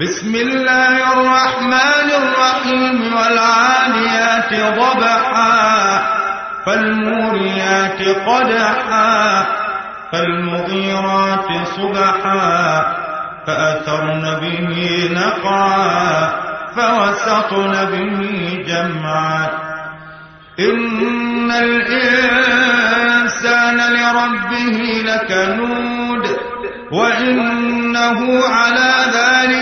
بسم الله الرحمن الرحيم والعاديات ضبحا فالموريات قدحا فالمغيرات صبحا فأثرن به نقعا فوسطن به جمعا. إن الإنسان لربه لكنود وإنه على ذلك